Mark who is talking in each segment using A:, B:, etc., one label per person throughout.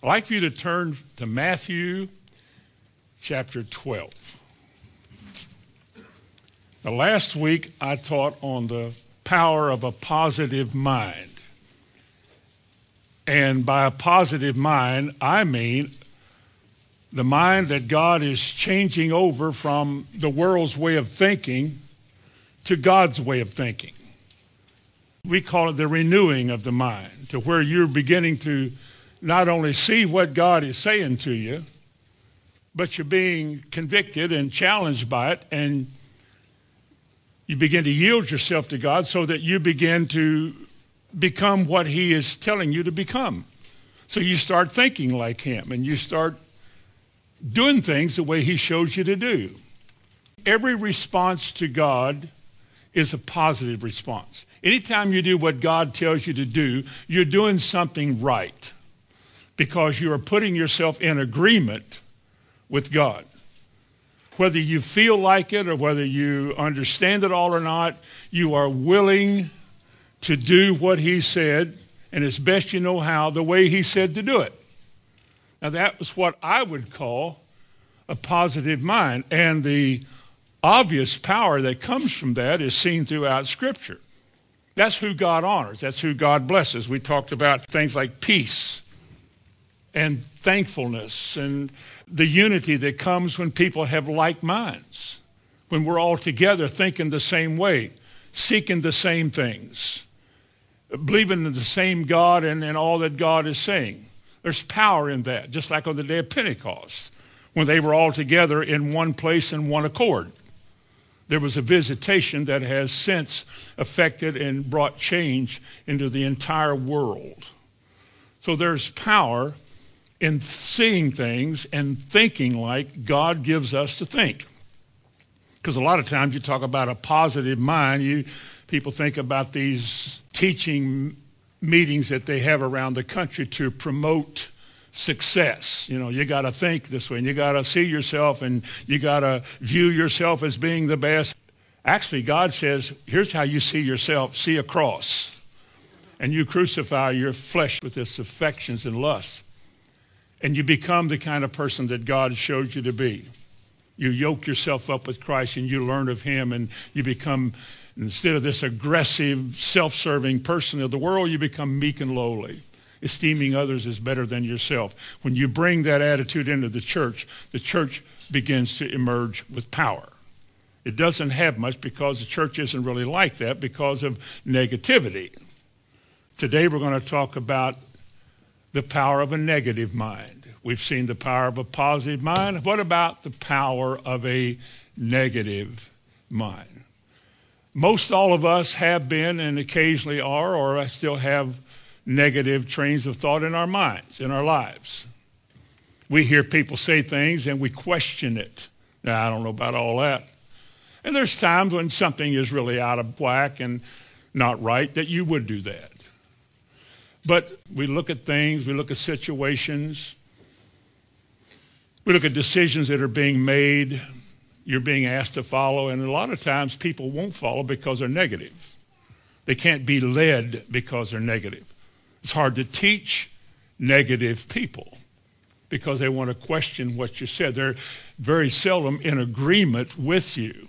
A: I'd like for you to turn to Matthew chapter 12. Now, last week I taught on the power of a positive mind. And by a positive mind, I mean the mind that God is changing over from the world's way of thinking to God's way of thinking. We call it the renewing of the mind, to where you're beginning to not only see what God is saying to you, but you're being convicted and challenged by it, and you begin to yield yourself to God so that you begin to become what He is telling you to become. So you start thinking like Him, and you start doing things the way He shows you to do. Every response to God is a positive response. Anytime you do what God tells you to do, you're doing something right because you are putting yourself in agreement with God. Whether you feel like it or whether you understand it all or not, you are willing to do what he said, and as best you know how, the way he said to do it. Now, that was what I would call a positive mind. And the obvious power that comes from that is seen throughout Scripture. That's who God honors. That's who God blesses. We talked about things like peace and thankfulness and the unity that comes when people have like minds, when we're all together thinking the same way, seeking the same things, believing in the same God and, and all that God is saying. There's power in that, just like on the day of Pentecost, when they were all together in one place in one accord. There was a visitation that has since affected and brought change into the entire world. So there's power in seeing things and thinking like God gives us to think. Because a lot of times you talk about a positive mind, you people think about these teaching meetings that they have around the country to promote success. You know, you got to think this way and you got to see yourself and you got to view yourself as being the best. Actually, God says, here's how you see yourself. See a cross. And you crucify your flesh with its affections and lusts and you become the kind of person that God shows you to be. You yoke yourself up with Christ and you learn of him and you become, instead of this aggressive, self-serving person of the world, you become meek and lowly, esteeming others as better than yourself. When you bring that attitude into the church, the church begins to emerge with power. It doesn't have much because the church isn't really like that because of negativity. Today we're going to talk about the power of a negative mind. We've seen the power of a positive mind. What about the power of a negative mind? Most all of us have been and occasionally are or still have negative trains of thought in our minds, in our lives. We hear people say things and we question it. Now, I don't know about all that. And there's times when something is really out of whack and not right that you would do that. But we look at things, we look at situations, we look at decisions that are being made, you're being asked to follow, and a lot of times people won't follow because they're negative. They can't be led because they're negative. It's hard to teach negative people because they want to question what you said. They're very seldom in agreement with you.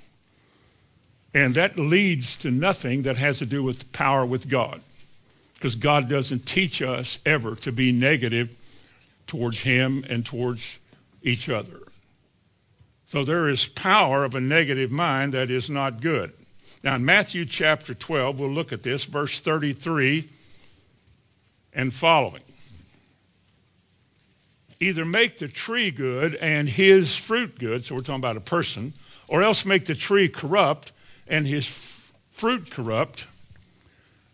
A: And that leads to nothing that has to do with power with God because God doesn't teach us ever to be negative towards him and towards each other. So there is power of a negative mind that is not good. Now in Matthew chapter 12, we'll look at this, verse 33 and following. Either make the tree good and his fruit good, so we're talking about a person, or else make the tree corrupt and his f- fruit corrupt.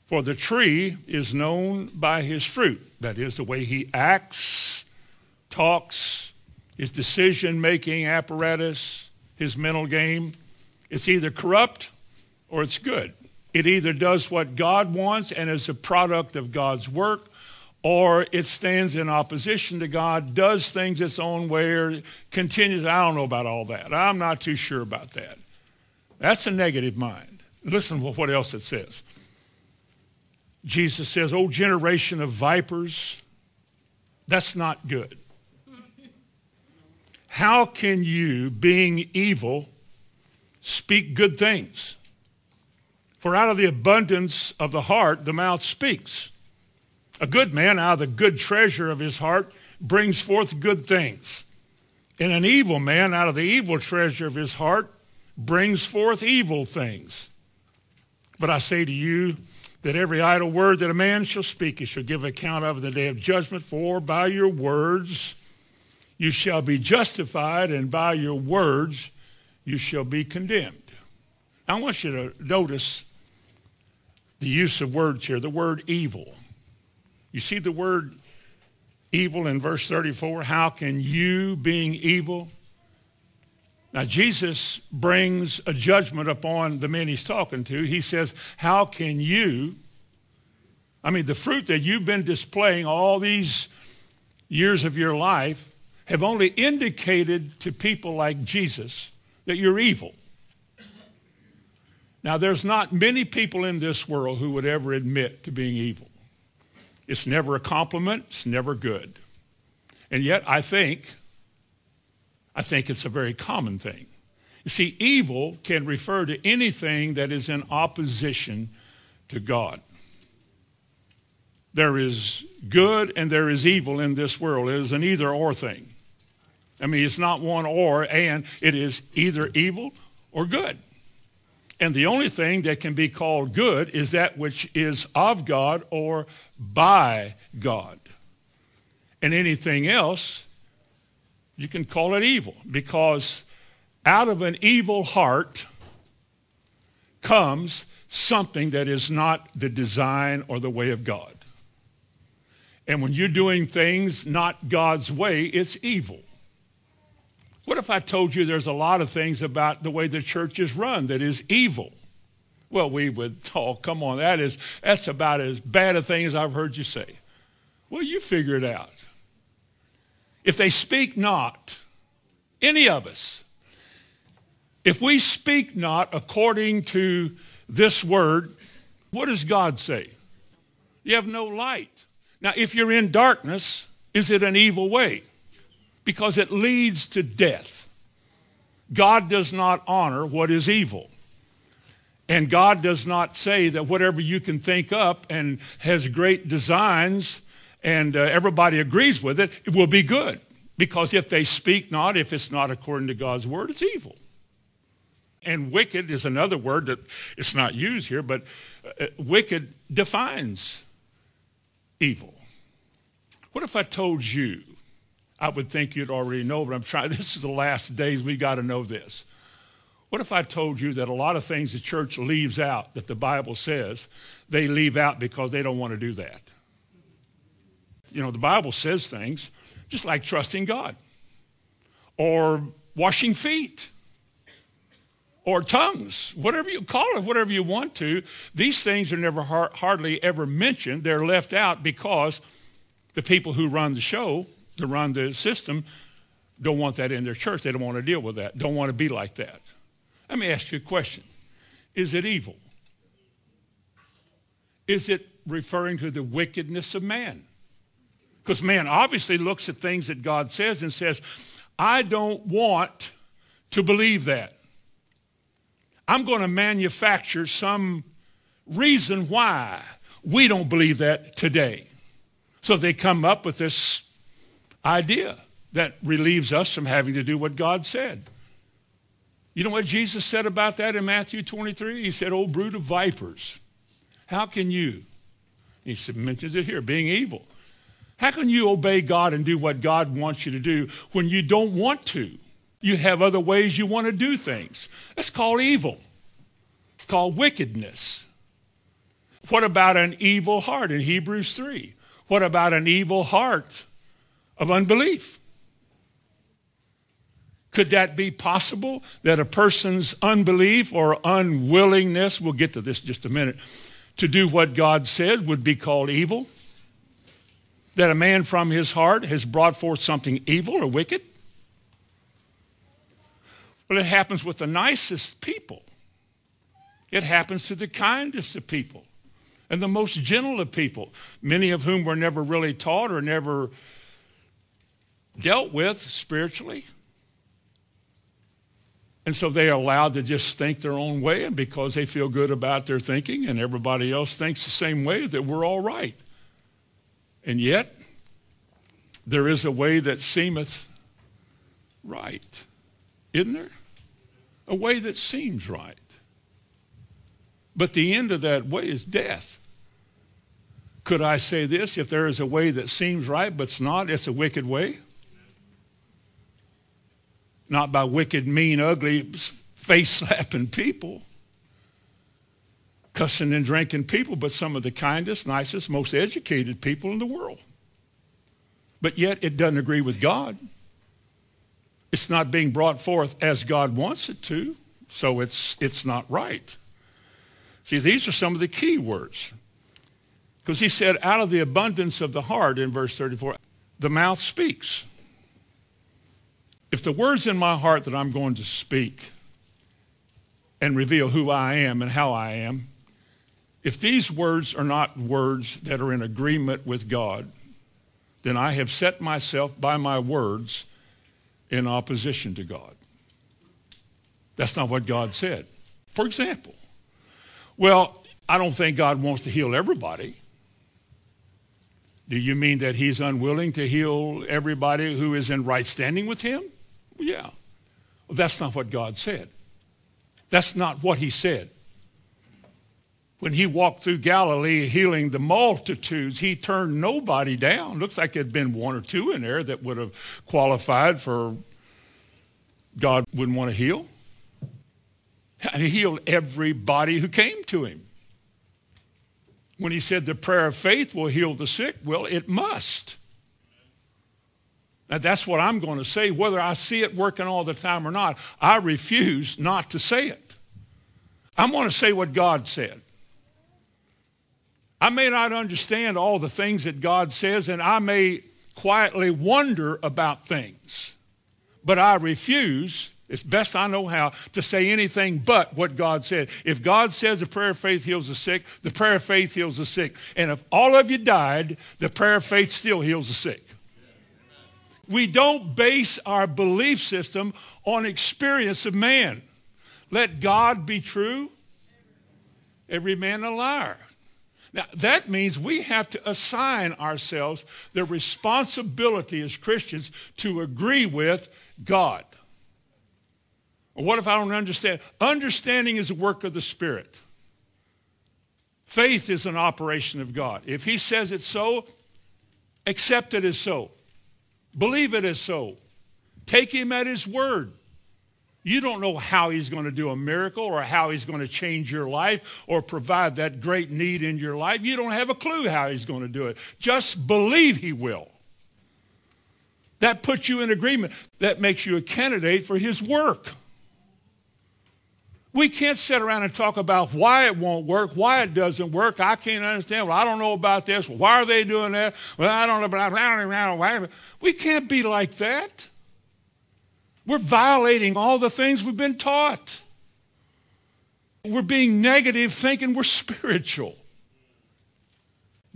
A: For the tree is known by his fruit. That is, the way he acts, talks, his decision making apparatus, his mental game. It's either corrupt or it's good. It either does what God wants and is a product of God's work, or it stands in opposition to God, does things its own way, or continues. I don't know about all that. I'm not too sure about that. That's a negative mind. Listen to what else it says. Jesus says, O generation of vipers, That's not good. How can you, being evil, speak good things? For out of the abundance of the heart, the mouth speaks. A good man out of the good treasure of his heart brings forth good things. And an evil man out of the evil treasure of his heart brings forth evil things. But I say to you that every idle word that a man shall speak, he shall give account of in the day of judgment. For by your words you shall be justified, and by your words you shall be condemned. I want you to notice the use of words here, the word evil. You see the word evil in verse 34? How can you, being evil, now, Jesus brings a judgment upon the men he's talking to. He says, How can you, I mean, the fruit that you've been displaying all these years of your life have only indicated to people like Jesus that you're evil. Now, there's not many people in this world who would ever admit to being evil. It's never a compliment, it's never good. And yet, I think I think it's a very common thing. You see, evil can refer to anything that is in opposition to God. There is good and there is evil in this world. It is an either or thing. I mean, it's not one or, and it is either evil or good. And the only thing that can be called good is that which is of God or by God. And anything else you can call it evil because out of an evil heart comes something that is not the design or the way of God. And when you're doing things not God's way, it's evil. What if I told you there's a lot of things about the way the church is run that is evil? Well, we would, oh, come on, that is, that's about as bad a thing as I've heard you say. Well, you figure it out. If they speak not, any of us, if we speak not according to this word, what does God say? You have no light. Now, if you're in darkness, is it an evil way? Because it leads to death. God does not honor what is evil. And God does not say that whatever you can think up and has great designs and uh, everybody agrees with it, it will be good. Because if they speak not, if it's not according to God's word, it's evil. And wicked is another word that it's not used here, but uh, wicked defines evil. What if I told you? I would think you'd already know, but I'm trying. This is the last days. We got to know this. What if I told you that a lot of things the church leaves out that the Bible says they leave out because they don't want to do that? You know, the Bible says things just like trusting God or washing feet or tongues, whatever you call it, whatever you want to. These things are never hardly ever mentioned. They're left out because the people who run the show, to run the system, don't want that in their church. They don't want to deal with that, don't want to be like that. Let me ask you a question. Is it evil? Is it referring to the wickedness of man? Because man obviously looks at things that God says and says, I don't want to believe that. I'm going to manufacture some reason why we don't believe that today. So they come up with this idea that relieves us from having to do what God said. You know what Jesus said about that in Matthew 23? He said, Oh, brood of vipers, how can you? He mentions it here, being evil. How can you obey God and do what God wants you to do when you don't want to? You have other ways you want to do things. That's called evil. It's called wickedness. What about an evil heart in Hebrews 3? What about an evil heart of unbelief? Could that be possible that a person's unbelief or unwillingness, we'll get to this just a minute, to do what God said would be called evil? That a man from his heart has brought forth something evil or wicked? Well, it happens with the nicest people. It happens to the kindest of people and the most gentle of people, many of whom were never really taught or never dealt with spiritually. And so they are allowed to just think their own way, and because they feel good about their thinking and everybody else thinks the same way, that we're all right. And yet, there is a way that seemeth right, isn't there? A way that seems right. But the end of that way is death. Could I say this? If there is a way that seems right but it's not, it's a wicked way. Not by wicked, mean, ugly, face slapping people, cussing and drinking people, but some of the kindest, nicest, most educated people in the world. But yet it doesn't agree with God. It's not being brought forth as God wants it to, so it's, it's not right. See, these are some of the key words. Because he said, out of the abundance of the heart in verse 34, the mouth speaks. If the words in my heart that I'm going to speak and reveal who I am and how I am, if these words are not words that are in agreement with God, then I have set myself by my words in opposition to God. That's not what God said. For example, well, I don't think God wants to heal everybody. Do you mean that he's unwilling to heal everybody who is in right standing with him? Yeah. Well, that's not what God said. That's not what he said. When he walked through Galilee healing the multitudes, he turned nobody down. Looks like there'd been one or two in there that would have qualified for God wouldn't want to heal. And he healed everybody who came to him. When he said the prayer of faith will heal the sick, well, it must. Now, that's what I'm going to say. Whether I see it working all the time or not, I refuse not to say it. I'm going to say what God said. I may not understand all the things that God says, and I may quietly wonder about things, but I refuse it's best I know how to say anything but what God said. If God says the prayer of faith heals the sick, the prayer of faith heals the sick. And if all of you died, the prayer of faith still heals the sick. We don't base our belief system on experience of man. Let God be true, every man a liar. Now, that means we have to assign ourselves the responsibility as Christians to agree with God. What if I don't understand? Understanding is a work of the Spirit. Faith is an operation of God. If he says it's so, accept it as so. Believe it as so. Take him at his word. You don't know how he's going to do a miracle or how he's going to change your life or provide that great need in your life. You don't have a clue how he's going to do it. Just believe he will. That puts you in agreement. That makes you a candidate for his work. We can't sit around and talk about why it won't work, why it doesn't work. I can't understand. Well, I don't know about this. why are they doing that? Well, I don't know. Blah, blah. We can't be like that. We're violating all the things we've been taught. We're being negative, thinking we're spiritual.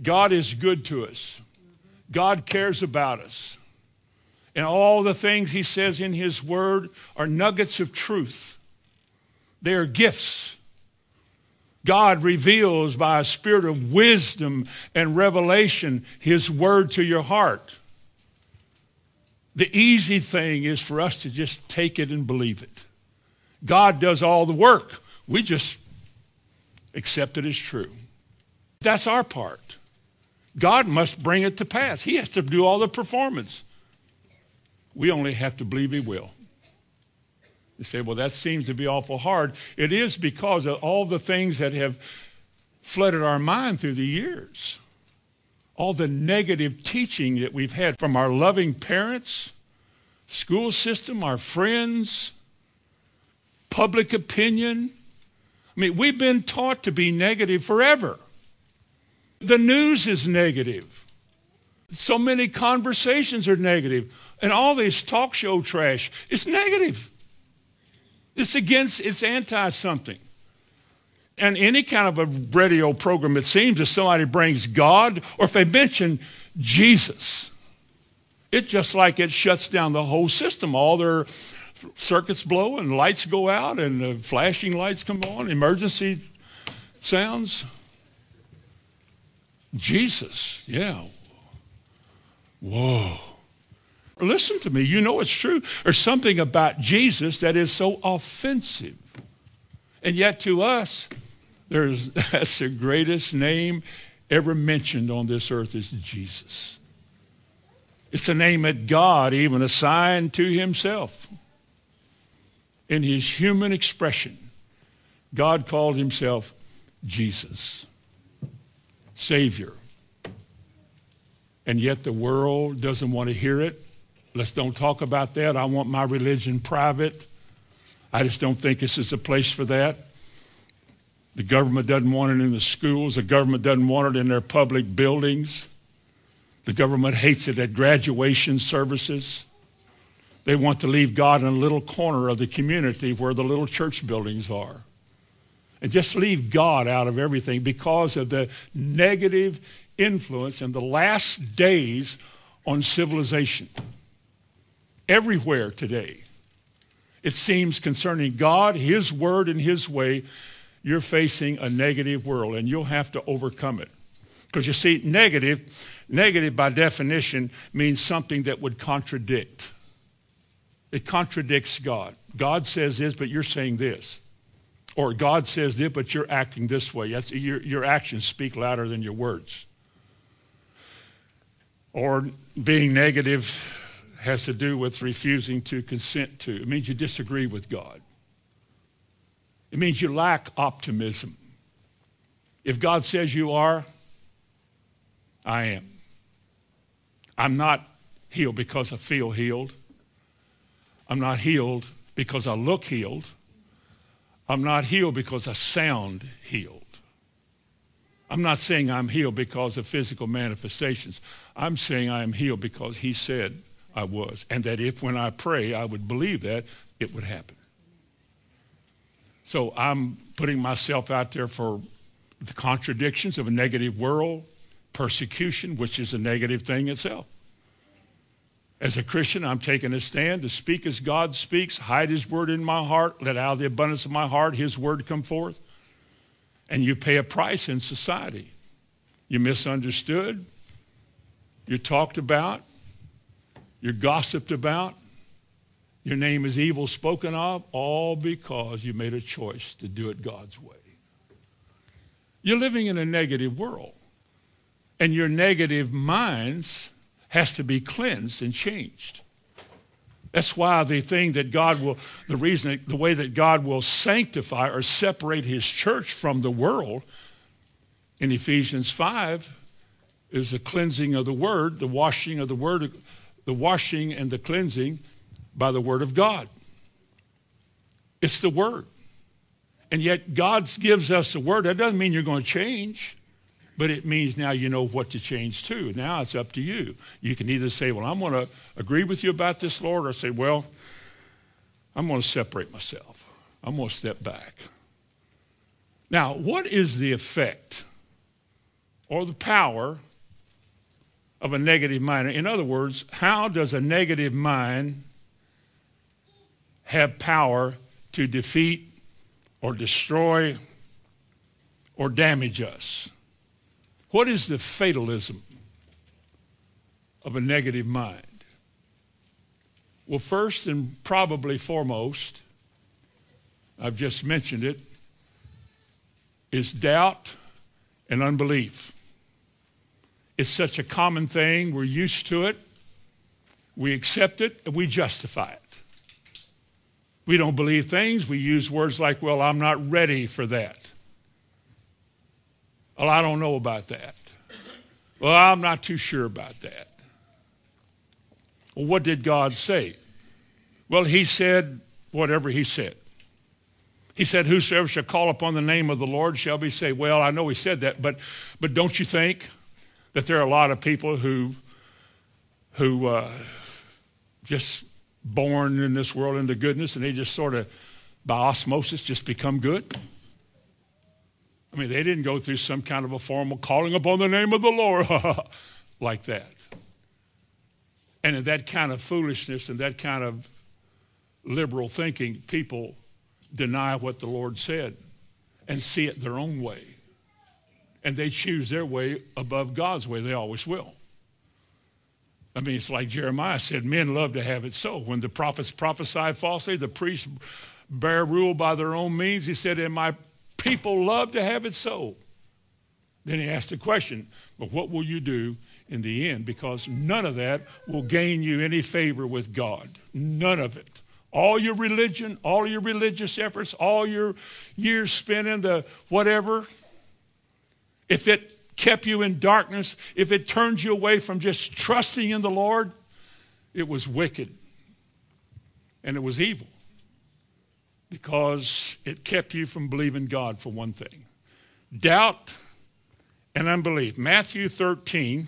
A: God is good to us. God cares about us. And all the things he says in his word are nuggets of truth. They are gifts. God reveals by a spirit of wisdom and revelation his word to your heart. The easy thing is for us to just take it and believe it. God does all the work. We just accept it as true. That's our part. God must bring it to pass. He has to do all the performance. We only have to believe he will. You say, well, that seems to be awful hard. It is because of all the things that have flooded our mind through the years. All the negative teaching that we've had from our loving parents, school system, our friends, public opinion. I mean, we've been taught to be negative forever. The news is negative. So many conversations are negative. And all this talk show trash is negative. It's against, it's anti something. And any kind of a radio program, it seems, if somebody brings God or if they mention Jesus, It's just like it shuts down the whole system. All their circuits blow and lights go out and the flashing lights come on, emergency sounds. Jesus, yeah. Whoa. Listen to me. You know it's true. There's something about Jesus that is so offensive. And yet to us, there's, that's the greatest name ever mentioned on this earth is Jesus. It's a name that God even assigned to himself. In his human expression, God called himself Jesus, Savior. And yet the world doesn't want to hear it. Let's don't talk about that. I want my religion private. I just don't think this is a place for that. The government doesn't want it in the schools. The government doesn't want it in their public buildings. The government hates it at graduation services. They want to leave God in a little corner of the community where the little church buildings are. And just leave God out of everything because of the negative influence in the last days on civilization. Everywhere today, it seems concerning God, His word, and His way, you're facing a negative world and you'll have to overcome it. Because you see, negative, negative by definition means something that would contradict. It contradicts God. God says this, but you're saying this. Or God says this, but you're acting this way. Your, your actions speak louder than your words. Or being negative has to do with refusing to consent to. It means you disagree with God. It means you lack optimism. If God says you are, I am. I'm not healed because I feel healed. I'm not healed because I look healed. I'm not healed because I sound healed. I'm not saying I'm healed because of physical manifestations. I'm saying I am healed because he said I was. And that if when I pray I would believe that, it would happen. So I'm putting myself out there for the contradictions of a negative world, persecution, which is a negative thing itself. As a Christian, I'm taking a stand to speak as God speaks, hide his word in my heart, let out of the abundance of my heart his word come forth. And you pay a price in society. You're misunderstood. You're talked about. You're gossiped about. Your name is evil spoken of, all because you made a choice to do it God's way. You're living in a negative world, and your negative minds has to be cleansed and changed. That's why the thing that God will, the reason, the way that God will sanctify or separate his church from the world in Ephesians 5 is the cleansing of the word, the washing of the word, the washing and the cleansing by the word of God. It's the word. And yet God gives us the word. That doesn't mean you're going to change, but it means now you know what to change to. Now it's up to you. You can either say, well, I'm going to agree with you about this, Lord, or say, well, I'm going to separate myself. I'm going to step back. Now, what is the effect or the power of a negative mind? In other words, how does a negative mind have power to defeat or destroy or damage us. What is the fatalism of a negative mind? Well, first and probably foremost, I've just mentioned it, is doubt and unbelief. It's such a common thing. We're used to it. We accept it and we justify it. We don't believe things. We use words like, well, I'm not ready for that. Well, I don't know about that. Well, I'm not too sure about that. Well, what did God say? Well, he said whatever he said. He said, whosoever shall call upon the name of the Lord shall be saved. Well, I know he said that, but, but don't you think that there are a lot of people who, who uh, just born in this world into goodness and they just sort of, by osmosis, just become good? I mean, they didn't go through some kind of a formal calling upon the name of the Lord like that. And in that kind of foolishness and that kind of liberal thinking, people deny what the Lord said and see it their own way. And they choose their way above God's way. They always will. I mean, it's like Jeremiah said, men love to have it so. When the prophets prophesy falsely, the priests bear rule by their own means. He said, and my people love to have it so. Then he asked the question, but what will you do in the end? Because none of that will gain you any favor with God. None of it. All your religion, all your religious efforts, all your years spent in the whatever, if it kept you in darkness, if it turned you away from just trusting in the Lord, it was wicked and it was evil because it kept you from believing God for one thing. Doubt and unbelief. Matthew 13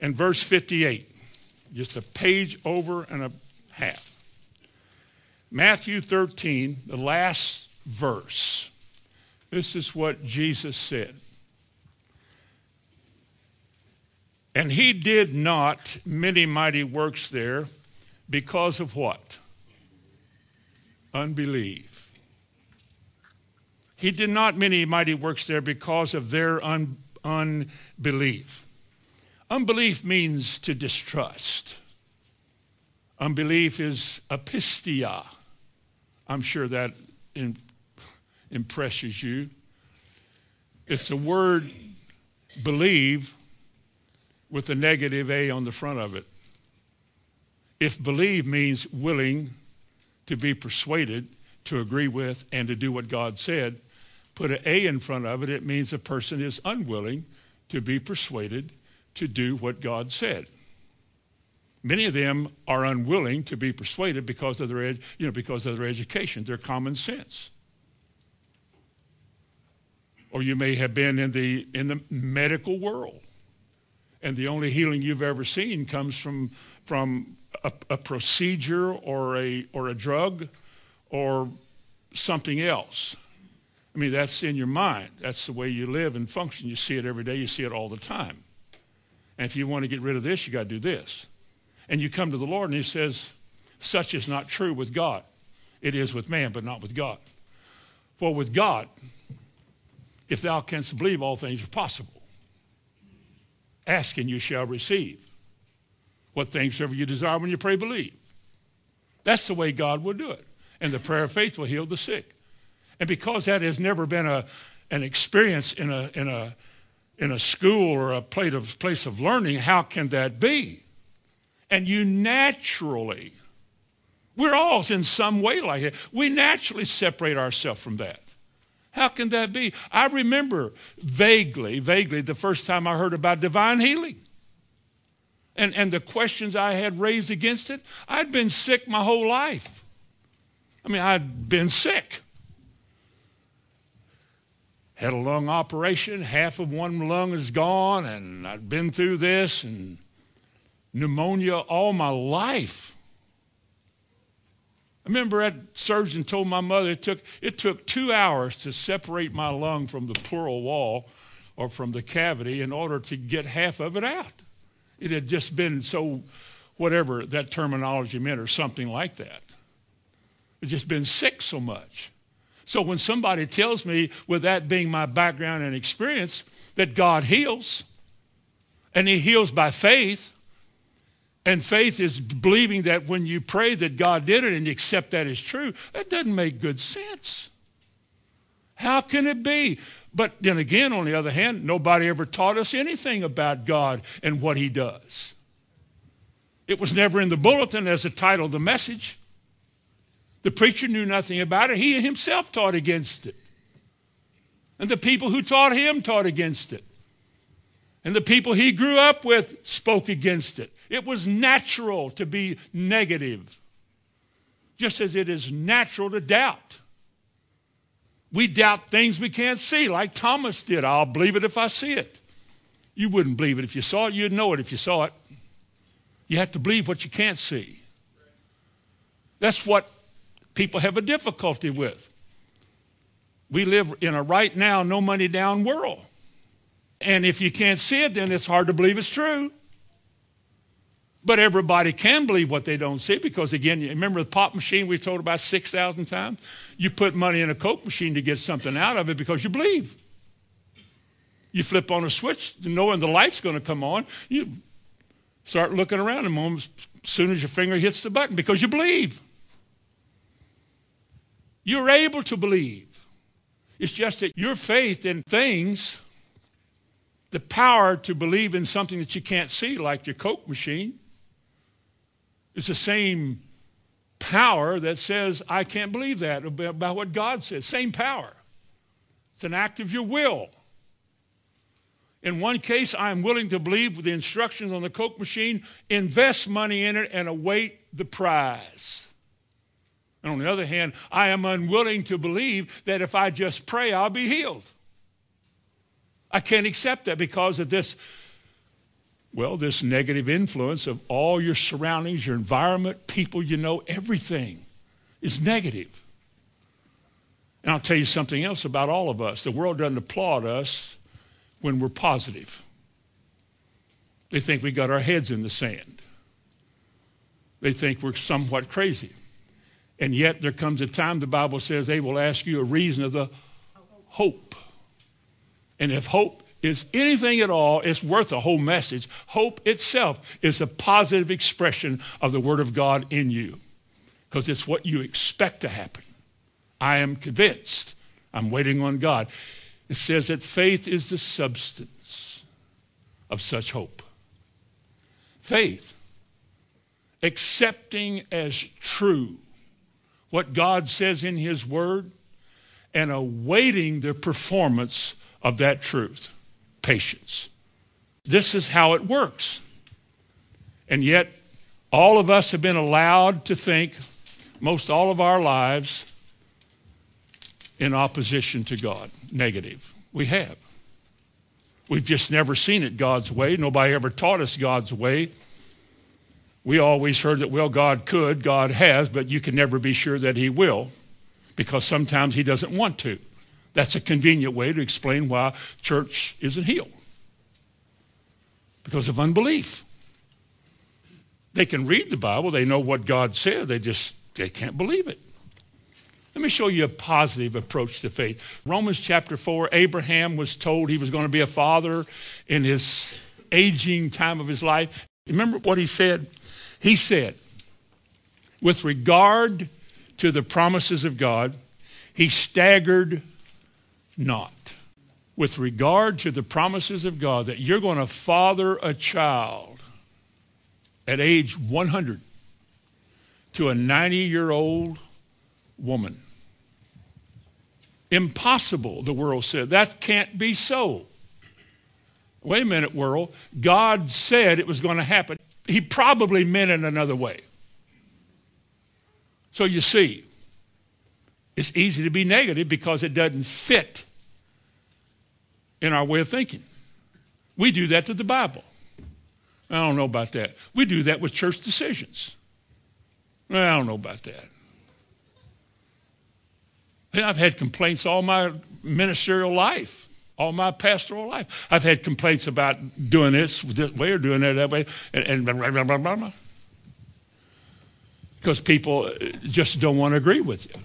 A: and verse 58, just a page over and a half. Matthew 13, the last verse. This is what Jesus said. And he did not many mighty works there because of what? Unbelief. He did not many mighty works there because of their un- unbelief. Unbelief means to distrust. Unbelief is apistia. I'm sure that in, impresses you. It's the word believe with a negative A on the front of it. If believe means willing to be persuaded, to agree with, and to do what God said, put an A in front of it, it means a person is unwilling to be persuaded to do what God said. Many of them are unwilling to be persuaded because of their, you know, because of their education, their common sense or you may have been in the, in the medical world. And the only healing you've ever seen comes from, from a, a procedure or a, or a drug or something else. I mean, that's in your mind. That's the way you live and function. You see it every day. You see it all the time. And if you want to get rid of this, you got to do this. And you come to the Lord and he says, such is not true with God. It is with man, but not with God. For with God, if thou canst believe, all things are possible. Ask and you shall receive. What things ever you desire when you pray, believe. That's the way God will do it. And the prayer of faith will heal the sick. And because that has never been a, an experience in a, in, a, in a school or a place of, place of learning, how can that be? And you naturally, we're all in some way like it, we naturally separate ourselves from that. How can that be? I remember vaguely, vaguely, the first time I heard about divine healing. And, and the questions I had raised against it. I'd been sick my whole life. I mean, I'd been sick. Had a lung operation, half of one lung is gone, and I'd been through this and pneumonia all my life. I remember that surgeon told my mother it took, it took two hours to separate my lung from the pleural wall or from the cavity in order to get half of it out. It had just been so, whatever that terminology meant or something like that. It's just been sick so much. So when somebody tells me, with that being my background and experience, that God heals, and he heals by faith, and faith is believing that when you pray that God did it and you accept that as true. That doesn't make good sense. How can it be? But then again, on the other hand, nobody ever taught us anything about God and what he does. It was never in the bulletin as a title of the message. The preacher knew nothing about it. He himself taught against it. And the people who taught him taught against it. And the people he grew up with spoke against it. It was natural to be negative, just as it is natural to doubt. We doubt things we can't see, like Thomas did. I'll believe it if I see it. You wouldn't believe it if you saw it. You'd know it if you saw it. You have to believe what you can't see. That's what people have a difficulty with. We live in a right now, no money down world. And if you can't see it, then it's hard to believe it's true. But everybody can believe what they don't see because, again, remember the pop machine we've told about 6,000 times? You put money in a Coke machine to get something out of it because you believe. You flip on a switch knowing the light's going to come on. You start looking around a moment as soon as your finger hits the button because you believe. You're able to believe. It's just that your faith in things, the power to believe in something that you can't see, like your Coke machine, it's the same power that says, I can't believe that about what God says. Same power. It's an act of your will. In one case, I'm willing to believe with the instructions on the Coke machine, invest money in it and await the prize. And on the other hand, I am unwilling to believe that if I just pray, I'll be healed. I can't accept that because of this well, this negative influence of all your surroundings, your environment, people you know, everything is negative. And I'll tell you something else about all of us. The world doesn't applaud us when we're positive. They think we got our heads in the sand. They think we're somewhat crazy. And yet there comes a time, the Bible says, they will ask you a reason of the hope. And if hope is anything at all, it's worth a whole message. Hope itself is a positive expression of the Word of God in you because it's what you expect to happen. I am convinced. I'm waiting on God. It says that faith is the substance of such hope. Faith, accepting as true what God says in His Word and awaiting the performance of that truth patience. This is how it works. And yet, all of us have been allowed to think most all of our lives in opposition to God, negative. We have. We've just never seen it God's way. Nobody ever taught us God's way. We always heard that, well, God could, God has, but you can never be sure that He will because sometimes He doesn't want to. That's a convenient way to explain why church isn't healed. Because of unbelief. They can read the Bible, they know what God said, they just they can't believe it. Let me show you a positive approach to faith. Romans chapter 4, Abraham was told he was going to be a father in his aging time of his life. Remember what he said? He said, with regard to the promises of God, he staggered not. With regard to the promises of God that you're going to father a child at age 100 to a 90 year old woman. Impossible, the world said. That can't be so. Wait a minute, world. God said it was going to happen. He probably meant it another way. So you see, it's easy to be negative because it doesn't fit in our way of thinking. We do that to the Bible. I don't know about that. We do that with church decisions. I don't know about that. I've had complaints all my ministerial life, all my pastoral life. I've had complaints about doing this this way or doing that that way, and, and blah, blah, blah, blah, because people just don't want to agree with you.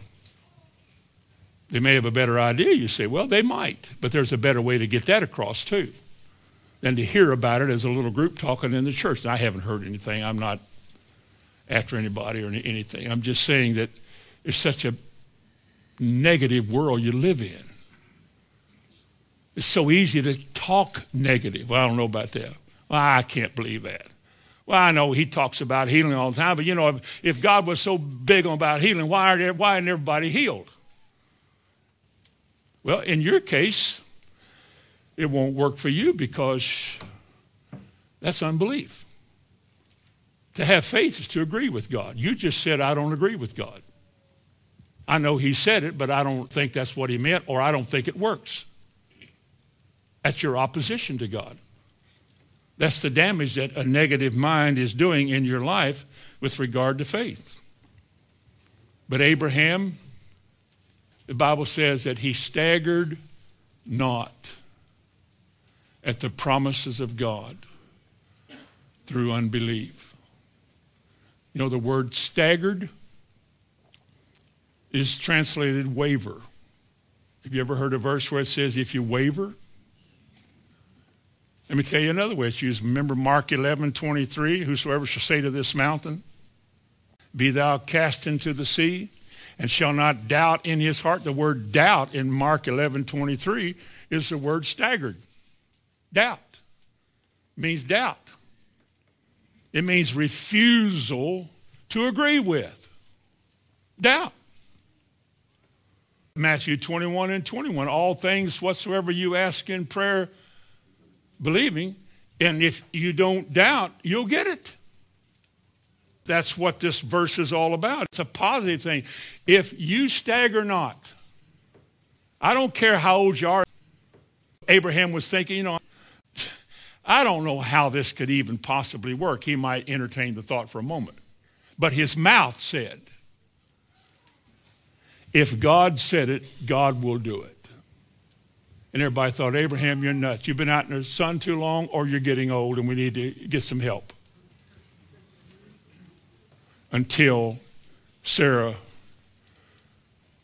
A: They may have a better idea. You say, well, they might, but there's a better way to get that across too than to hear about it as a little group talking in the church. And I haven't heard anything. I'm not after anybody or anything. I'm just saying that it's such a negative world you live in. It's so easy to talk negative. Well, I don't know about that. Well, I can't believe that. Well, I know he talks about healing all the time, but you know, if, if God was so big about healing, why, are there, why isn't everybody healed? Well, in your case, it won't work for you because that's unbelief. To have faith is to agree with God. You just said, I don't agree with God. I know he said it, but I don't think that's what he meant, or I don't think it works. That's your opposition to God. That's the damage that a negative mind is doing in your life with regard to faith. But Abraham the Bible says that he staggered not at the promises of God through unbelief. You know, the word staggered is translated waver. Have you ever heard a verse where it says, if you waver? Let me tell you another way it's used. Remember Mark 11, 23, whosoever shall say to this mountain, be thou cast into the sea, and shall not doubt in his heart. The word doubt in Mark 11, 23 is the word staggered. Doubt means doubt. It means refusal to agree with. Doubt. Matthew 21 and 21, all things whatsoever you ask in prayer, believing, and if you don't doubt, you'll get it. That's what this verse is all about. It's a positive thing. If you stagger not, I don't care how old you are. Abraham was thinking, you know, I don't know how this could even possibly work. He might entertain the thought for a moment. But his mouth said, if God said it, God will do it. And everybody thought, Abraham, you're nuts. You've been out in the sun too long or you're getting old and we need to get some help. Until Sarah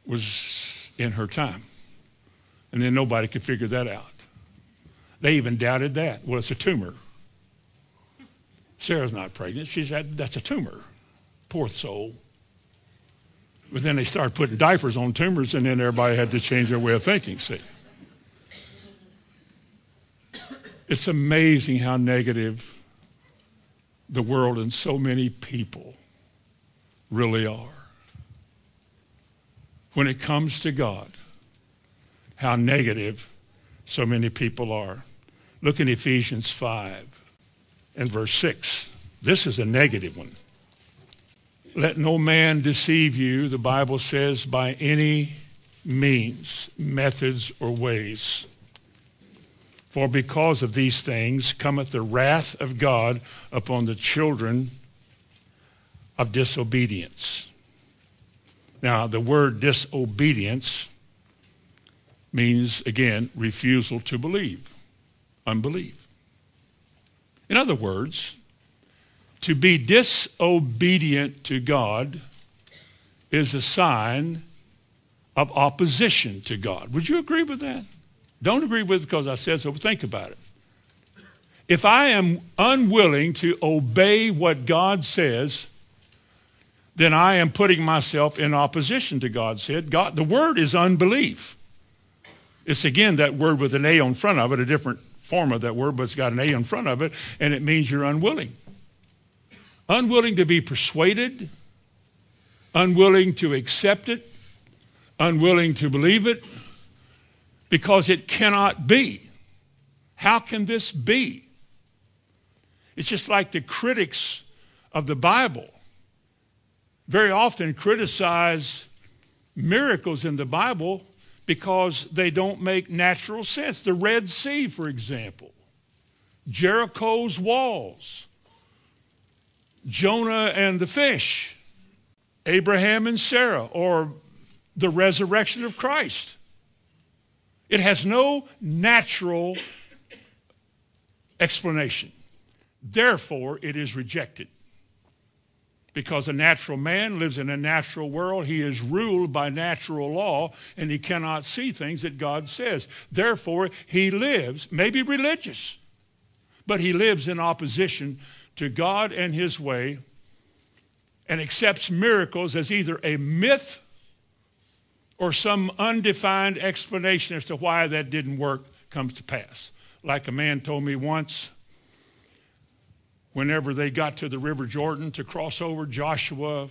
A: was in her time. And then nobody could figure that out. They even doubted that. Well, it's a tumor. Sarah's not pregnant. She's had, that's a tumor. Poor soul. But then they started putting diapers on tumors, and then everybody had to change their way of thinking, see. It's amazing how negative the world and so many people really are. When it comes to God, how negative so many people are. Look in Ephesians 5 and verse 6. This is a negative one. Let no man deceive you, the Bible says, by any means, methods, or ways. For because of these things cometh the wrath of God upon the children of disobedience. Now, the word disobedience means, again, refusal to believe unbelief. In other words, to be disobedient to God is a sign of opposition to God. Would you agree with that? Don't agree with it because I said so, but think about it. If I am unwilling to obey what God says, then I am putting myself in opposition to God's said. God, the word is unbelief. It's again that word with an A on front of it, a different form of that word, but it's got an A in front of it, and it means you're unwilling. Unwilling to be persuaded, unwilling to accept it, unwilling to believe it, because it cannot be. How can this be? It's just like the critics of the Bible very often criticize miracles in the Bible because they don't make natural sense. The Red Sea, for example, Jericho's walls, Jonah and the fish, Abraham and Sarah, or the resurrection of Christ. It has no natural explanation. Therefore, it is rejected because a natural man lives in a natural world. He is ruled by natural law, and he cannot see things that God says. Therefore, he lives, maybe religious, but he lives in opposition to God and his way and accepts miracles as either a myth or some undefined explanation as to why that didn't work comes to pass. Like a man told me once, whenever they got to the River Jordan to cross over, Joshua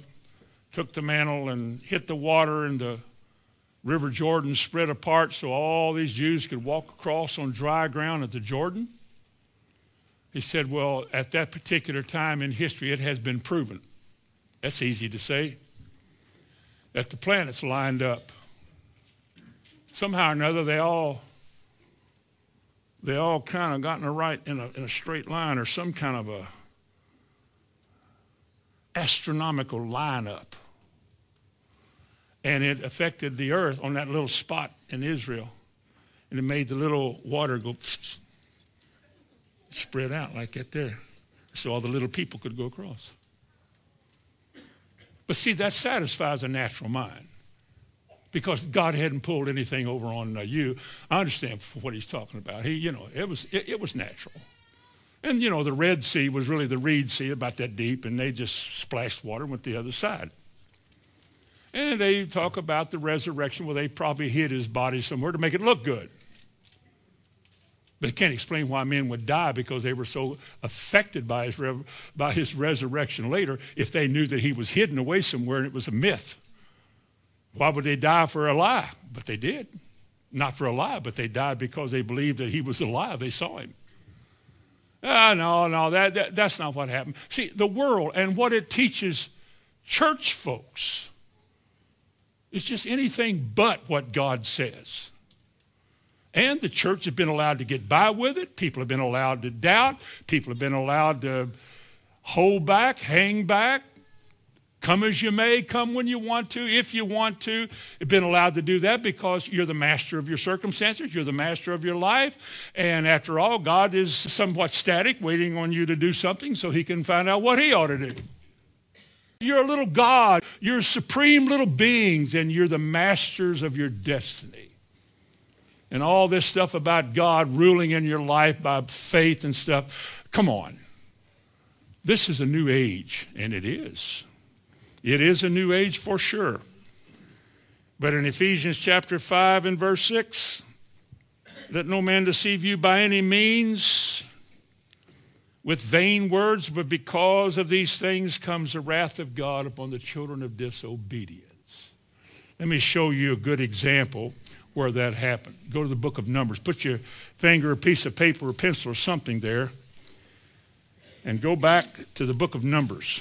A: took the mantle and hit the water, and the River Jordan spread apart so all these Jews could walk across on dry ground at the Jordan. He said, Well, at that particular time in history, it has been proven. That's easy to say. That the planets lined up. Somehow or another, they all they all kind of got in a right in a, in a straight line or some kind of a astronomical lineup. And it affected the earth on that little spot in Israel. And it made the little water go spread out like that there. So all the little people could go across. But see, that satisfies a natural mind because God hadn't pulled anything over on uh, you. I understand what he's talking about. He, you know, it was, it, it was natural. And, you know, the Red Sea was really the Reed Sea, about that deep, and they just splashed water and went the other side. And they talk about the resurrection Well, they probably hid his body somewhere to make it look good. They can't explain why men would die because they were so affected by his, by his resurrection later if they knew that he was hidden away somewhere and it was a myth. Why would they die for a lie? But they did. Not for a lie, but they died because they believed that he was alive. They saw him. Ah, no, no, that, that, that's not what happened. See, the world and what it teaches church folks is just anything but what God says. And the church has been allowed to get by with it. People have been allowed to doubt. People have been allowed to hold back, hang back, come as you may, come when you want to, if you want to. You've been allowed to do that because you're the master of your circumstances, you're the master of your life. And after all, God is somewhat static, waiting on you to do something so he can find out what he ought to do. You're a little God. You're supreme little beings, and you're the masters of your destiny. And all this stuff about God ruling in your life by faith and stuff, come on. This is a new age, and it is. It is a new age for sure. But in Ephesians chapter 5 and verse 6, let no man deceive you by any means with vain words, but because of these things comes the wrath of God upon the children of disobedience. Let me show you a good example where that happened. Go to the book of Numbers. Put your finger, a piece of paper, a pencil, or something there, and go back to the book of Numbers.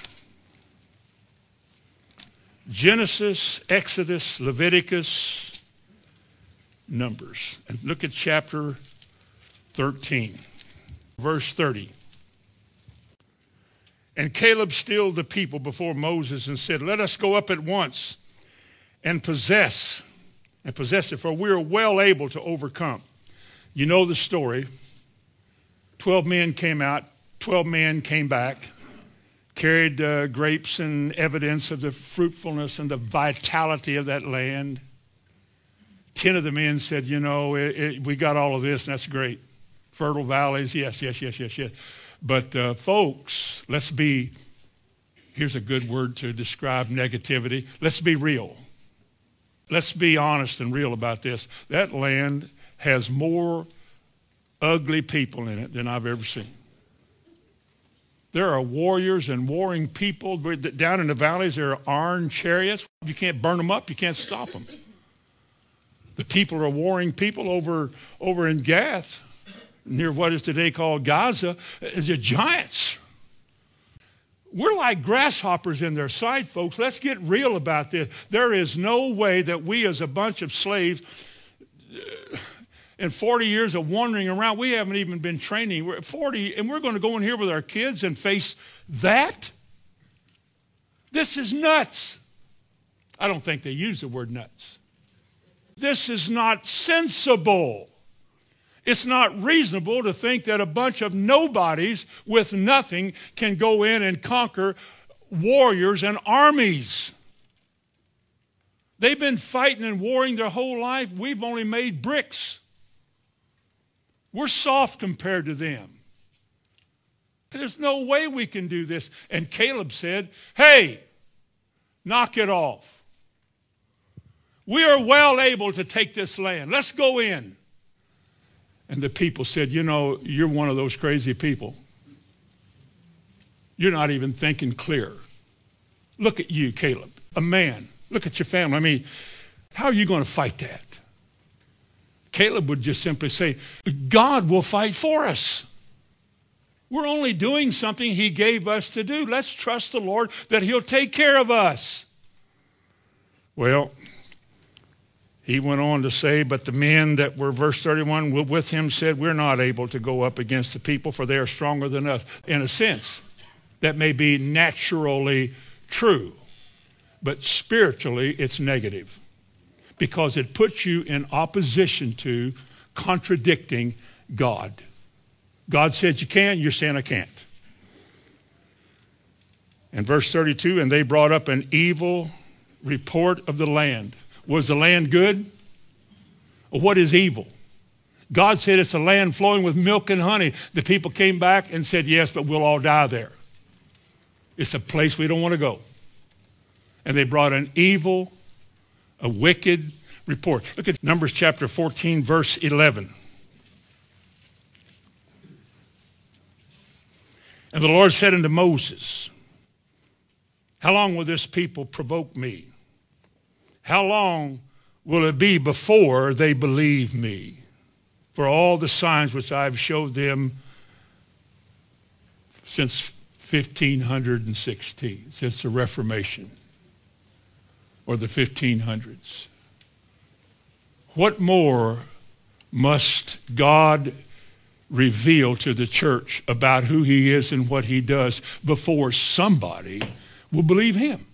A: Genesis, Exodus, Leviticus, Numbers. And look at chapter 13, verse 30. And Caleb stilled the people before Moses and said, Let us go up at once and possess, and possess it, for we are well able to overcome. You know the story. Twelve men came out, twelve men came back, carried uh, grapes and evidence of the fruitfulness and the vitality of that land. Ten of the men said, You know, it, it, we got all of this, and that's great. Fertile valleys, yes, yes, yes, yes, yes. But uh, folks, let's be, here's a good word to describe negativity. Let's be real. Let's be honest and real about this. That land has more ugly people in it than I've ever seen. There are warriors and warring people down in the valleys. There are iron chariots. You can't burn them up. You can't stop them. The people are warring people over, over in Gath near what is today called Gaza, is the giants. We're like grasshoppers in their sight, folks. Let's get real about this. There is no way that we, as a bunch of slaves, in 40 years of wandering around, we haven't even been training. We're 40, and we're going to go in here with our kids and face that? This is nuts. I don't think they use the word nuts. This is not sensible. It's not reasonable to think that a bunch of nobodies with nothing can go in and conquer warriors and armies. They've been fighting and warring their whole life. We've only made bricks. We're soft compared to them. There's no way we can do this. And Caleb said, Hey, knock it off. We are well able to take this land. Let's go in. And the people said, You know, you're one of those crazy people. You're not even thinking clear. Look at you, Caleb, a man. Look at your family. I mean, how are you going to fight that? Caleb would just simply say, God will fight for us. We're only doing something he gave us to do. Let's trust the Lord that he'll take care of us. Well, he went on to say, But the men that were, verse 31, with him said, We're not able to go up against the people, for they are stronger than us. In a sense, that may be naturally true, but spiritually, it's negative because it puts you in opposition to contradicting God. God said you can, you're saying I can't. In verse 32, and they brought up an evil report of the land. Was the land good? What is evil? God said it's a land flowing with milk and honey. The people came back and said, yes, but we'll all die there. It's a place we don't want to go. And they brought an evil, a wicked report. Look at Numbers chapter 14, verse 11. And the Lord said unto Moses, How long will this people provoke me? How long will it be before they believe me? For all the signs which I have showed them since 1516, since the Reformation or the 1500s. What more must God reveal to the church about who he is and what he does before somebody will believe him?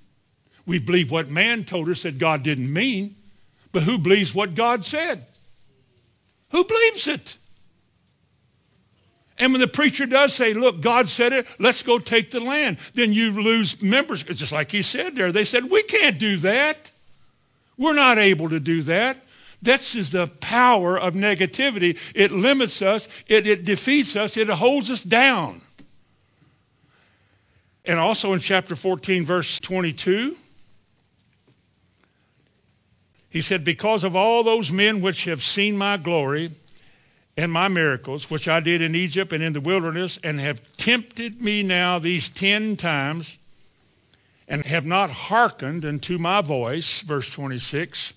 A: We believe what man told us that God didn't mean, but who believes what God said? Who believes it? And when the preacher does say, look, God said it, let's go take the land, then you lose members. Just like he said there, they said, we can't do that. We're not able to do that. This is the power of negativity. It limits us, it, it defeats us, it holds us down. And also in chapter 14, verse 22, he said, Because of all those men which have seen my glory, and my miracles, which I did in Egypt and in the wilderness, and have tempted me now these ten times, and have not hearkened unto my voice, verse 26.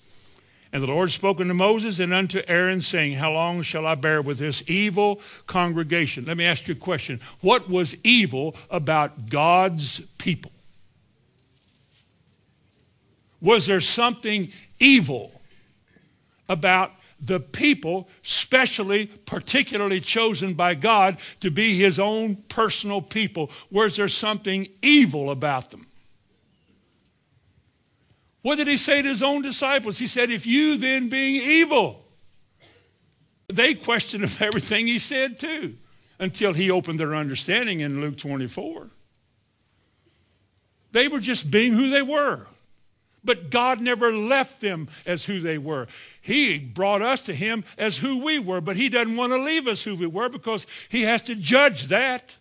A: And the Lord spoke unto Moses and unto Aaron, saying, How long shall I bear with this evil congregation? Let me ask you a question. What was evil about God's people? Was there something evil about the people, specially, particularly chosen by God to be his own personal people? Was there something evil about them? What did he say to his own disciples? He said, If you then being evil, they questioned everything he said too, until he opened their understanding in Luke 24. They were just being who they were. But God never left them as who they were. He brought us to Him as who we were, but He doesn't want to leave us who we were because He has to judge that.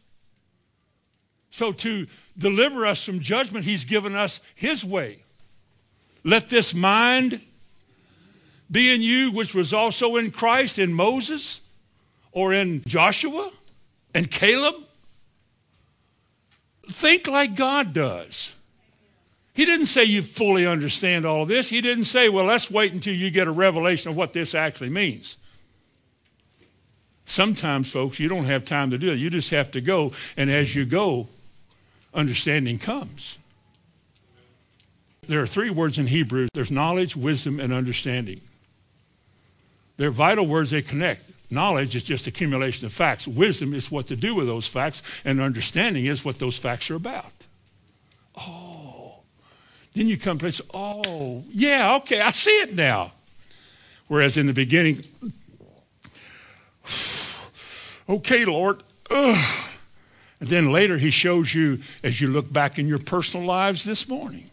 A: So, to deliver us from judgment, He's given us His way. Let this mind be in you, which was also in Christ, in Moses, or in Joshua and Caleb. Think like God does. He didn't say you fully understand all of this. He didn't say, well, let's wait until you get a revelation of what this actually means. Sometimes, folks, you don't have time to do it. You just have to go, and as you go, understanding comes. There are three words in Hebrew there's knowledge, wisdom, and understanding. They're vital words, they connect. Knowledge is just accumulation of facts. Wisdom is what to do with those facts, and understanding is what those facts are about. Oh. Then you come to place, oh, yeah, okay, I see it now. Whereas in the beginning, okay, Lord. Ugh. And then later he shows you, as you look back in your personal lives this morning,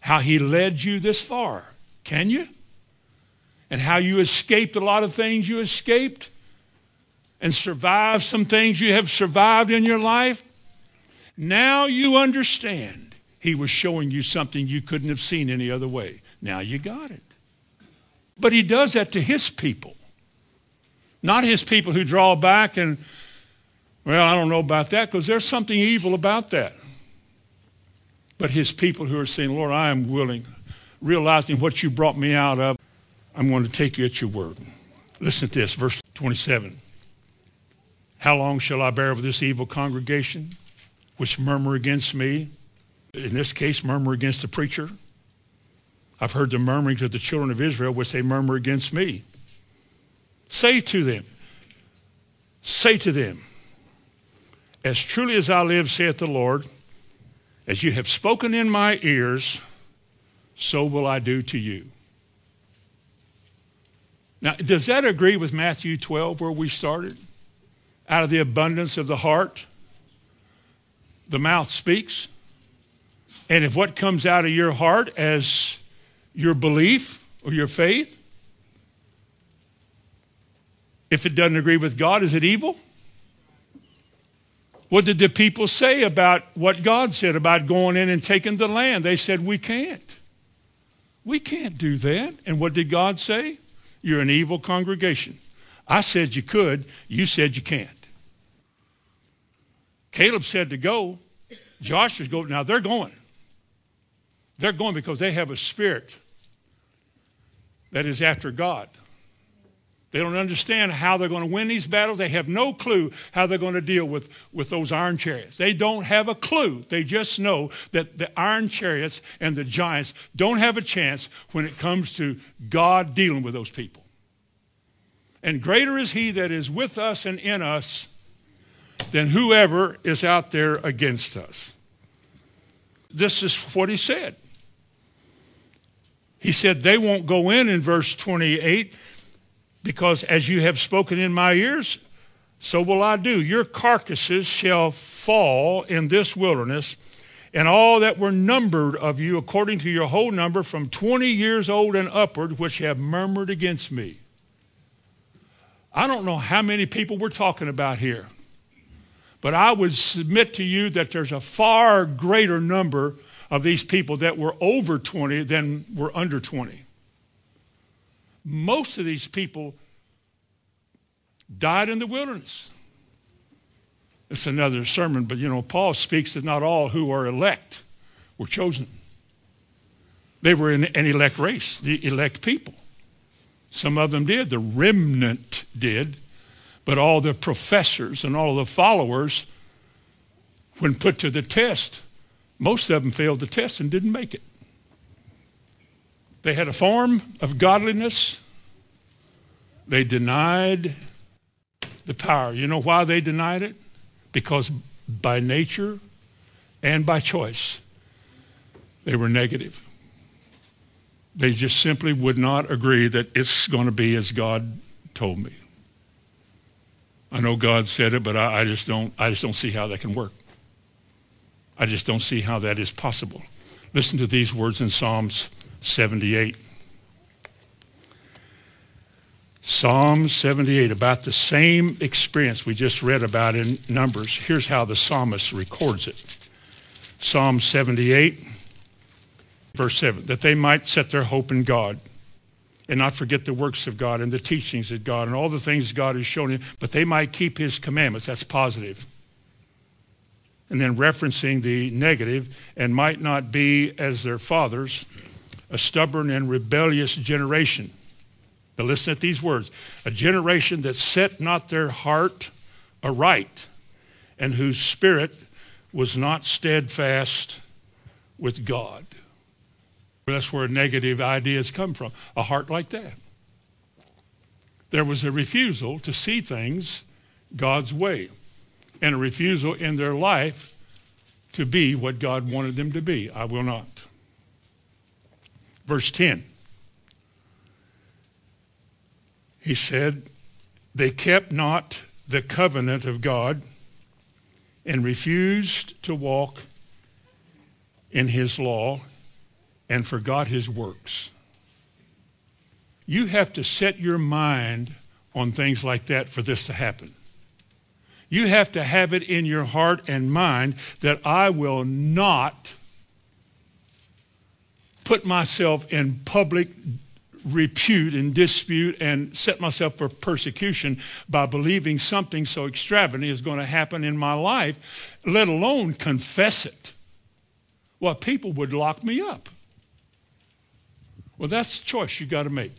A: how he led you this far. Can you? And how you escaped a lot of things you escaped and survived some things you have survived in your life. Now you understand he was showing you something you couldn't have seen any other way. Now you got it. But he does that to his people, not his people who draw back and, well, I don't know about that because there's something evil about that. But his people who are saying, Lord, I am willing, realizing what you brought me out of, I'm going to take you at your word. Listen to this, verse 27. How long shall I bear with this evil congregation, which murmur against me? In this case, murmur against the preacher. I've heard the murmurings of the children of Israel, which they murmur against me. Say to them, say to them, as truly as I live, saith the Lord, as you have spoken in my ears, so will I do to you. Now, does that agree with Matthew 12, where we started? Out of the abundance of the heart, the mouth speaks. And if what comes out of your heart as your belief or your faith, if it doesn't agree with God, is it evil? What did the people say about what God said about going in and taking the land? They said, We can't. We can't do that. And what did God say? You're an evil congregation. I said you could. You said you can't. Caleb said to go. Joshua's going. Now they're going. They're going because they have a spirit that is after God. They don't understand how they're going to win these battles. They have no clue how they're going to deal with, with those iron chariots. They don't have a clue. They just know that the iron chariots and the giants don't have a chance when it comes to God dealing with those people. And greater is he that is with us and in us than whoever is out there against us. This is what he said. He said, they won't go in in verse 28 because as you have spoken in my ears, so will I do. Your carcasses shall fall in this wilderness, and all that were numbered of you according to your whole number from 20 years old and upward, which have murmured against me. I don't know how many people we're talking about here, but I would submit to you that there's a far greater number of these people that were over 20 than were under 20 most of these people died in the wilderness. It's another sermon, but you know, Paul speaks that not all who are elect were chosen. They were in an elect race, the elect people. Some of them did, the remnant did, but all the professors and all the followers, when put to the test, most of them failed the test and didn't make it. They had a form of godliness. They denied the power. You know why they denied it? Because by nature and by choice, they were negative. They just simply would not agree that it's going to be as God told me. I know God said it, but I, I, just don't, I just don't see how that can work. I just don't see how that is possible. Listen to these words in Psalms 78. Psalm 78, about the same experience we just read about in Numbers. Here's how the psalmist records it. Psalm 78, verse 7, that they might set their hope in God and not forget the works of God and the teachings of God and all the things God has shown you, but they might keep his commandments. That's positive and then referencing the negative, and might not be as their fathers, a stubborn and rebellious generation. Now listen at these words a generation that set not their heart aright, and whose spirit was not steadfast with God. That's where negative ideas come from, a heart like that. There was a refusal to see things God's way and a refusal in their life to be what God wanted them to be. I will not. Verse 10. He said, They kept not the covenant of God and refused to walk in his law and forgot his works. You have to set your mind on things like that for this to happen. You have to have it in your heart and mind that I will not put myself in public repute and dispute and set myself for persecution by believing something so extravagant is going to happen in my life, let alone confess it. Well, people would lock me up. Well, that's a choice you got to make.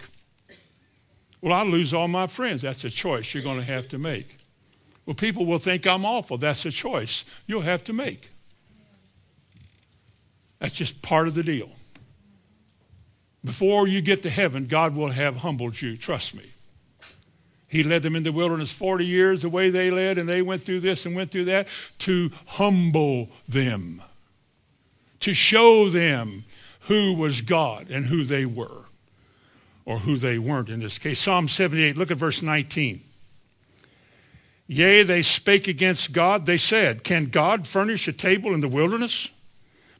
A: Well, I lose all my friends. That's a choice you're going to have to make. Well, people will think I'm awful. That's a choice you'll have to make. That's just part of the deal. Before you get to heaven, God will have humbled you. Trust me. He led them in the wilderness 40 years the way they led, and they went through this and went through that to humble them, to show them who was God and who they were, or who they weren't in this case. Psalm 78, look at verse 19. Yea, they spake against God. They said, Can God furnish a table in the wilderness?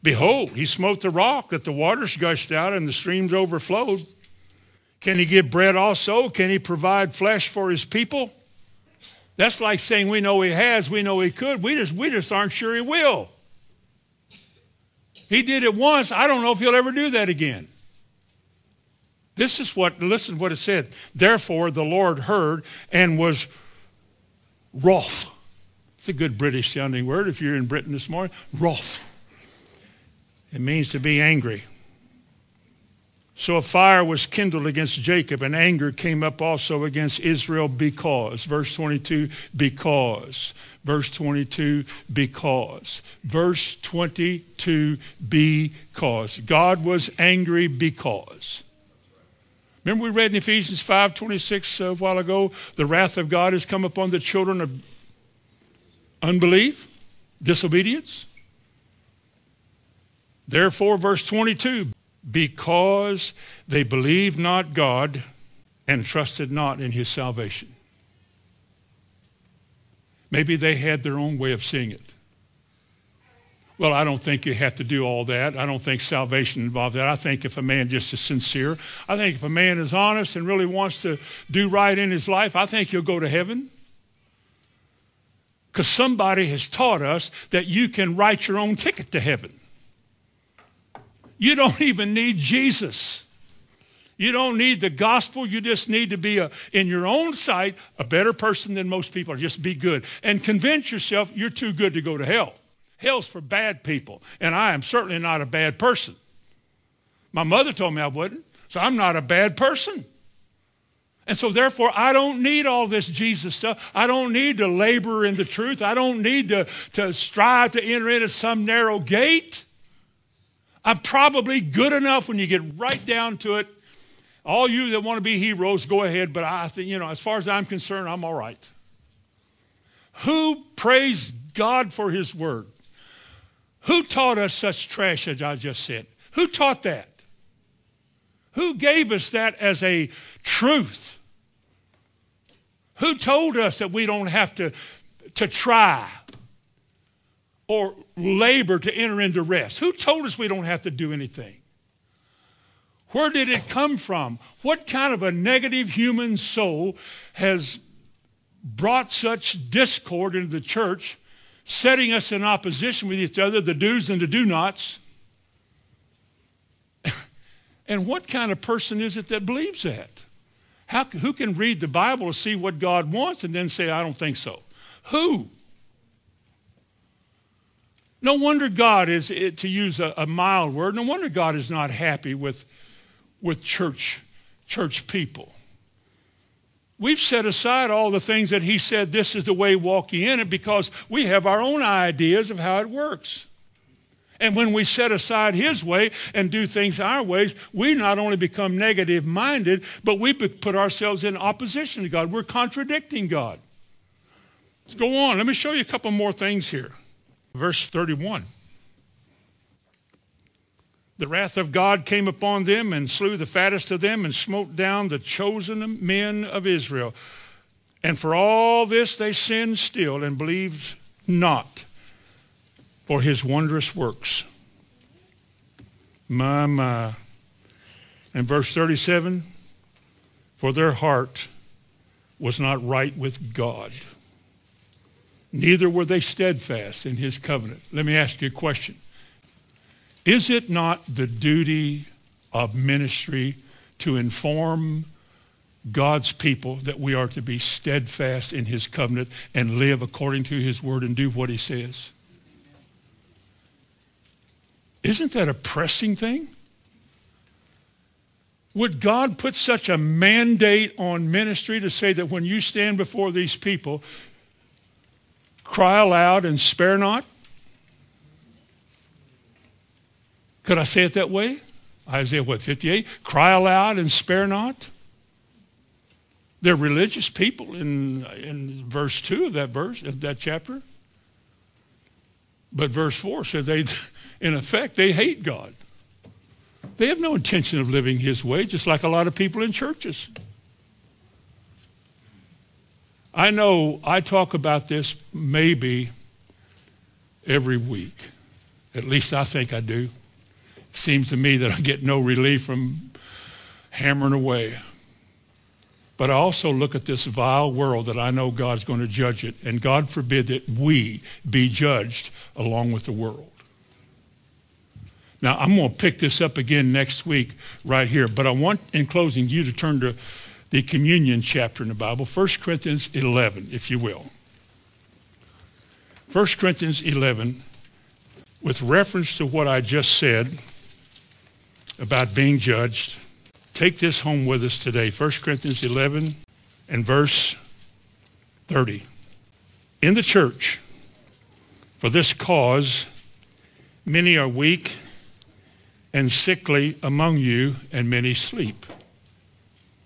A: Behold, he smote the rock that the waters gushed out and the streams overflowed. Can he give bread also? Can he provide flesh for his people? That's like saying we know he has, we know he could. We just, we just aren't sure he will. He did it once. I don't know if he'll ever do that again. This is what, listen to what it said. Therefore, the Lord heard and was wroth. It's a good British sounding word if you're in Britain this morning. Wroth. It means to be angry. So a fire was kindled against Jacob, and anger came up also against Israel because. Verse 22, because. Verse 22, because. Verse 22, because. God was angry because. Remember we read in Ephesians 5.26 uh, a while ago, the wrath of God has come upon the children of unbelief, disobedience. Therefore, verse 22, because they believed not God and trusted not in his salvation. Maybe they had their own way of seeing it. Well, I don't think you have to do all that. I don't think salvation involves that. I think if a man just is sincere, I think if a man is honest and really wants to do right in his life, I think he'll go to heaven. Because somebody has taught us that you can write your own ticket to heaven. You don't even need Jesus. You don't need the gospel. You just need to be, a, in your own sight, a better person than most people. Just be good. And convince yourself you're too good to go to hell. Hell's for bad people. And I am certainly not a bad person. My mother told me I wouldn't. So I'm not a bad person. And so, therefore, I don't need all this Jesus stuff. I don't need to labor in the truth. I don't need to, to strive to enter into some narrow gate. I'm probably good enough when you get right down to it. All you that want to be heroes, go ahead. But I think, you know, as far as I'm concerned, I'm all right. Who praised God for his word? Who taught us such trash as I just said? Who taught that? Who gave us that as a truth? Who told us that we don't have to, to try or labor to enter into rest? Who told us we don't have to do anything? Where did it come from? What kind of a negative human soul has brought such discord into the church, setting us in opposition with each other, the do's and the do nots? and what kind of person is it that believes that? How, who can read the Bible and see what God wants and then say, I don't think so? Who? No wonder God is, to use a, a mild word, no wonder God is not happy with, with church, church people. We've set aside all the things that he said, this is the way, walk ye in it, because we have our own ideas of how it works. And when we set aside his way and do things our ways, we not only become negative minded, but we put ourselves in opposition to God. We're contradicting God. Let's go on. Let me show you a couple more things here. Verse 31. The wrath of God came upon them and slew the fattest of them and smote down the chosen men of Israel. And for all this they sinned still and believed not for his wondrous works. My, my. And verse 37 For their heart was not right with God, neither were they steadfast in his covenant. Let me ask you a question Is it not the duty of ministry to inform God's people that we are to be steadfast in his covenant and live according to his word and do what he says? Isn't that a pressing thing? Would God put such a mandate on ministry to say that when you stand before these people, cry aloud and spare not? Could I say it that way? Isaiah what, 58? Cry aloud and spare not? They're religious people in, in verse 2 of that verse, of that chapter. But verse 4 says they in effect, they hate God. They have no intention of living his way, just like a lot of people in churches. I know I talk about this maybe every week. At least I think I do. Seems to me that I get no relief from hammering away. But I also look at this vile world that I know God's going to judge it. And God forbid that we be judged along with the world. Now, I'm going to pick this up again next week right here. But I want, in closing, you to turn to the communion chapter in the Bible, 1 Corinthians 11, if you will. 1 Corinthians 11, with reference to what I just said about being judged, take this home with us today. 1 Corinthians 11 and verse 30. In the church, for this cause, many are weak and sickly among you, and many sleep.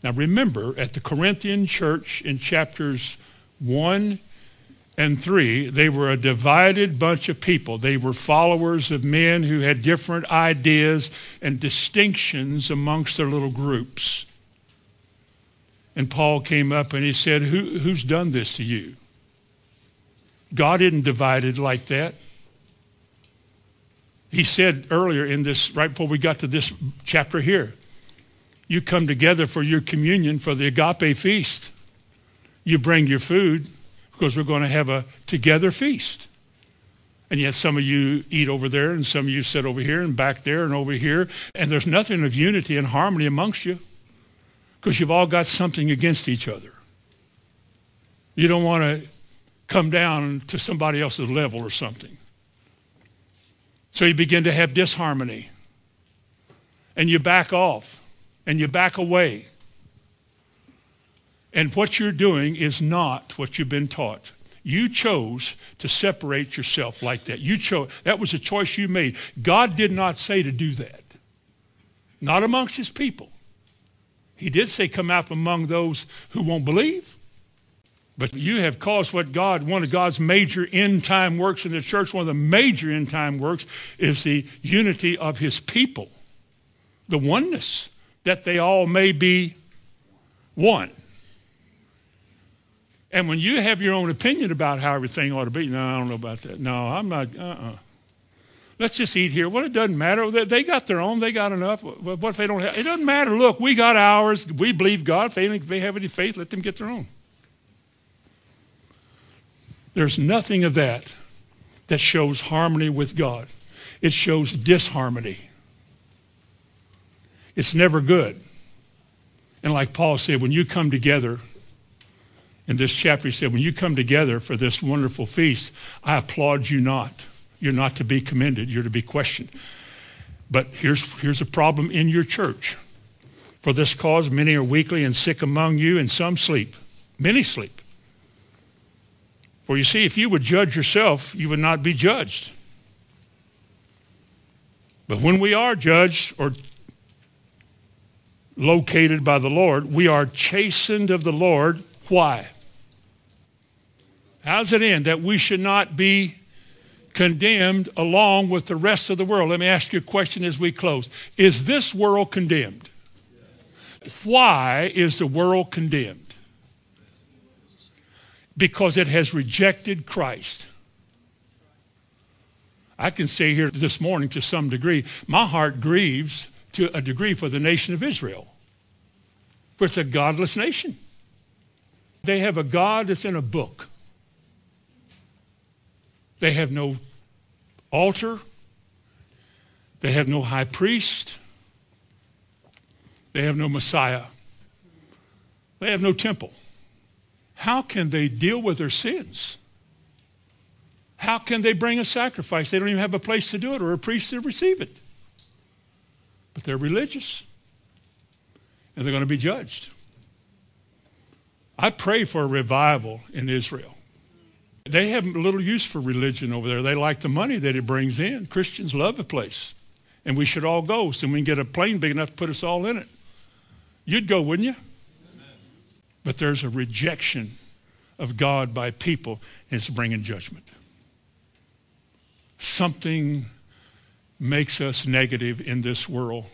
A: Now remember, at the Corinthian church in chapters 1 and 3, they were a divided bunch of people. They were followers of men who had different ideas and distinctions amongst their little groups. And Paul came up and he said, Who, Who's done this to you? God isn't divided like that. He said earlier in this, right before we got to this chapter here, you come together for your communion for the agape feast. You bring your food because we're going to have a together feast. And yet some of you eat over there and some of you sit over here and back there and over here. And there's nothing of unity and harmony amongst you because you've all got something against each other. You don't want to come down to somebody else's level or something. So you begin to have disharmony. And you back off and you back away. And what you're doing is not what you've been taught. You chose to separate yourself like that. You chose that was a choice you made. God did not say to do that. Not amongst his people. He did say come out among those who won't believe. But you have caused what God, one of God's major end time works in the church, one of the major end time works is the unity of his people, the oneness that they all may be one. And when you have your own opinion about how everything ought to be, no, I don't know about that. No, I'm not, uh-uh. Let's just eat here. Well, it doesn't matter. They got their own. They got enough. What if they don't have? It doesn't matter. Look, we got ours. We believe God. If they have any faith, let them get their own. There's nothing of that that shows harmony with God. It shows disharmony. It's never good. And like Paul said, when you come together, in this chapter he said, when you come together for this wonderful feast, I applaud you not. You're not to be commended, you're to be questioned. But here's, here's a problem in your church. For this cause, many are weakly and sick among you, and some sleep. Many sleep. For you see, if you would judge yourself, you would not be judged. But when we are judged or located by the Lord. We are chastened of the Lord. Why? How's it end? That we should not be condemned along with the rest of the world. Let me ask you a question as we close. Is this world condemned? Why is the world condemned? Because it has rejected Christ. I can say here this morning to some degree, my heart grieves to a degree for the nation of Israel. For it's a godless nation. They have a God that's in a book. They have no altar. They have no high priest. They have no Messiah. They have no temple. How can they deal with their sins? How can they bring a sacrifice? They don't even have a place to do it or a priest to receive it but they're religious and they're going to be judged. I pray for a revival in Israel. They have little use for religion over there. They like the money that it brings in. Christians love the place. And we should all go so we can get a plane big enough to put us all in it. You'd go, wouldn't you? But there's a rejection of God by people, and it's bringing judgment. Something makes us negative in this world.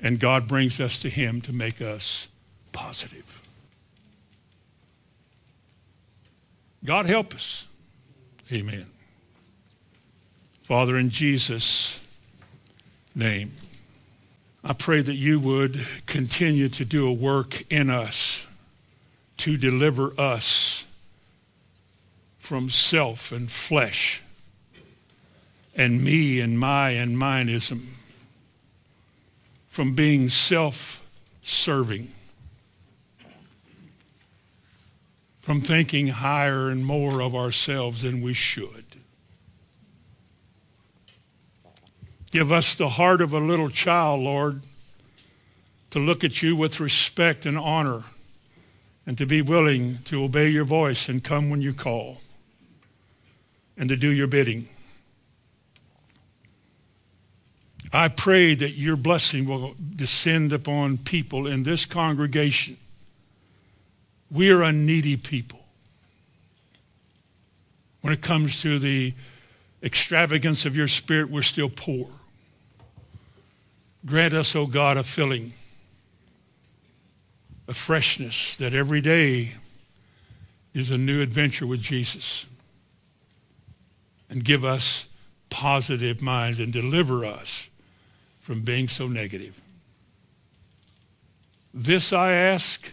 A: And God brings us to him to make us positive. God help us. Amen. Father, in Jesus' name, I pray that you would continue to do a work in us to deliver us from self and flesh and me and my and mineism, from being self-serving, from thinking higher and more of ourselves than we should. Give us the heart of a little child, Lord, to look at you with respect and honor and to be willing to obey your voice and come when you call and to do your bidding. I pray that your blessing will descend upon people in this congregation. We are a needy people. When it comes to the extravagance of your spirit, we're still poor. Grant us, O oh God, a filling, a freshness that every day is a new adventure with Jesus. And give us positive minds and deliver us from being so negative. This I ask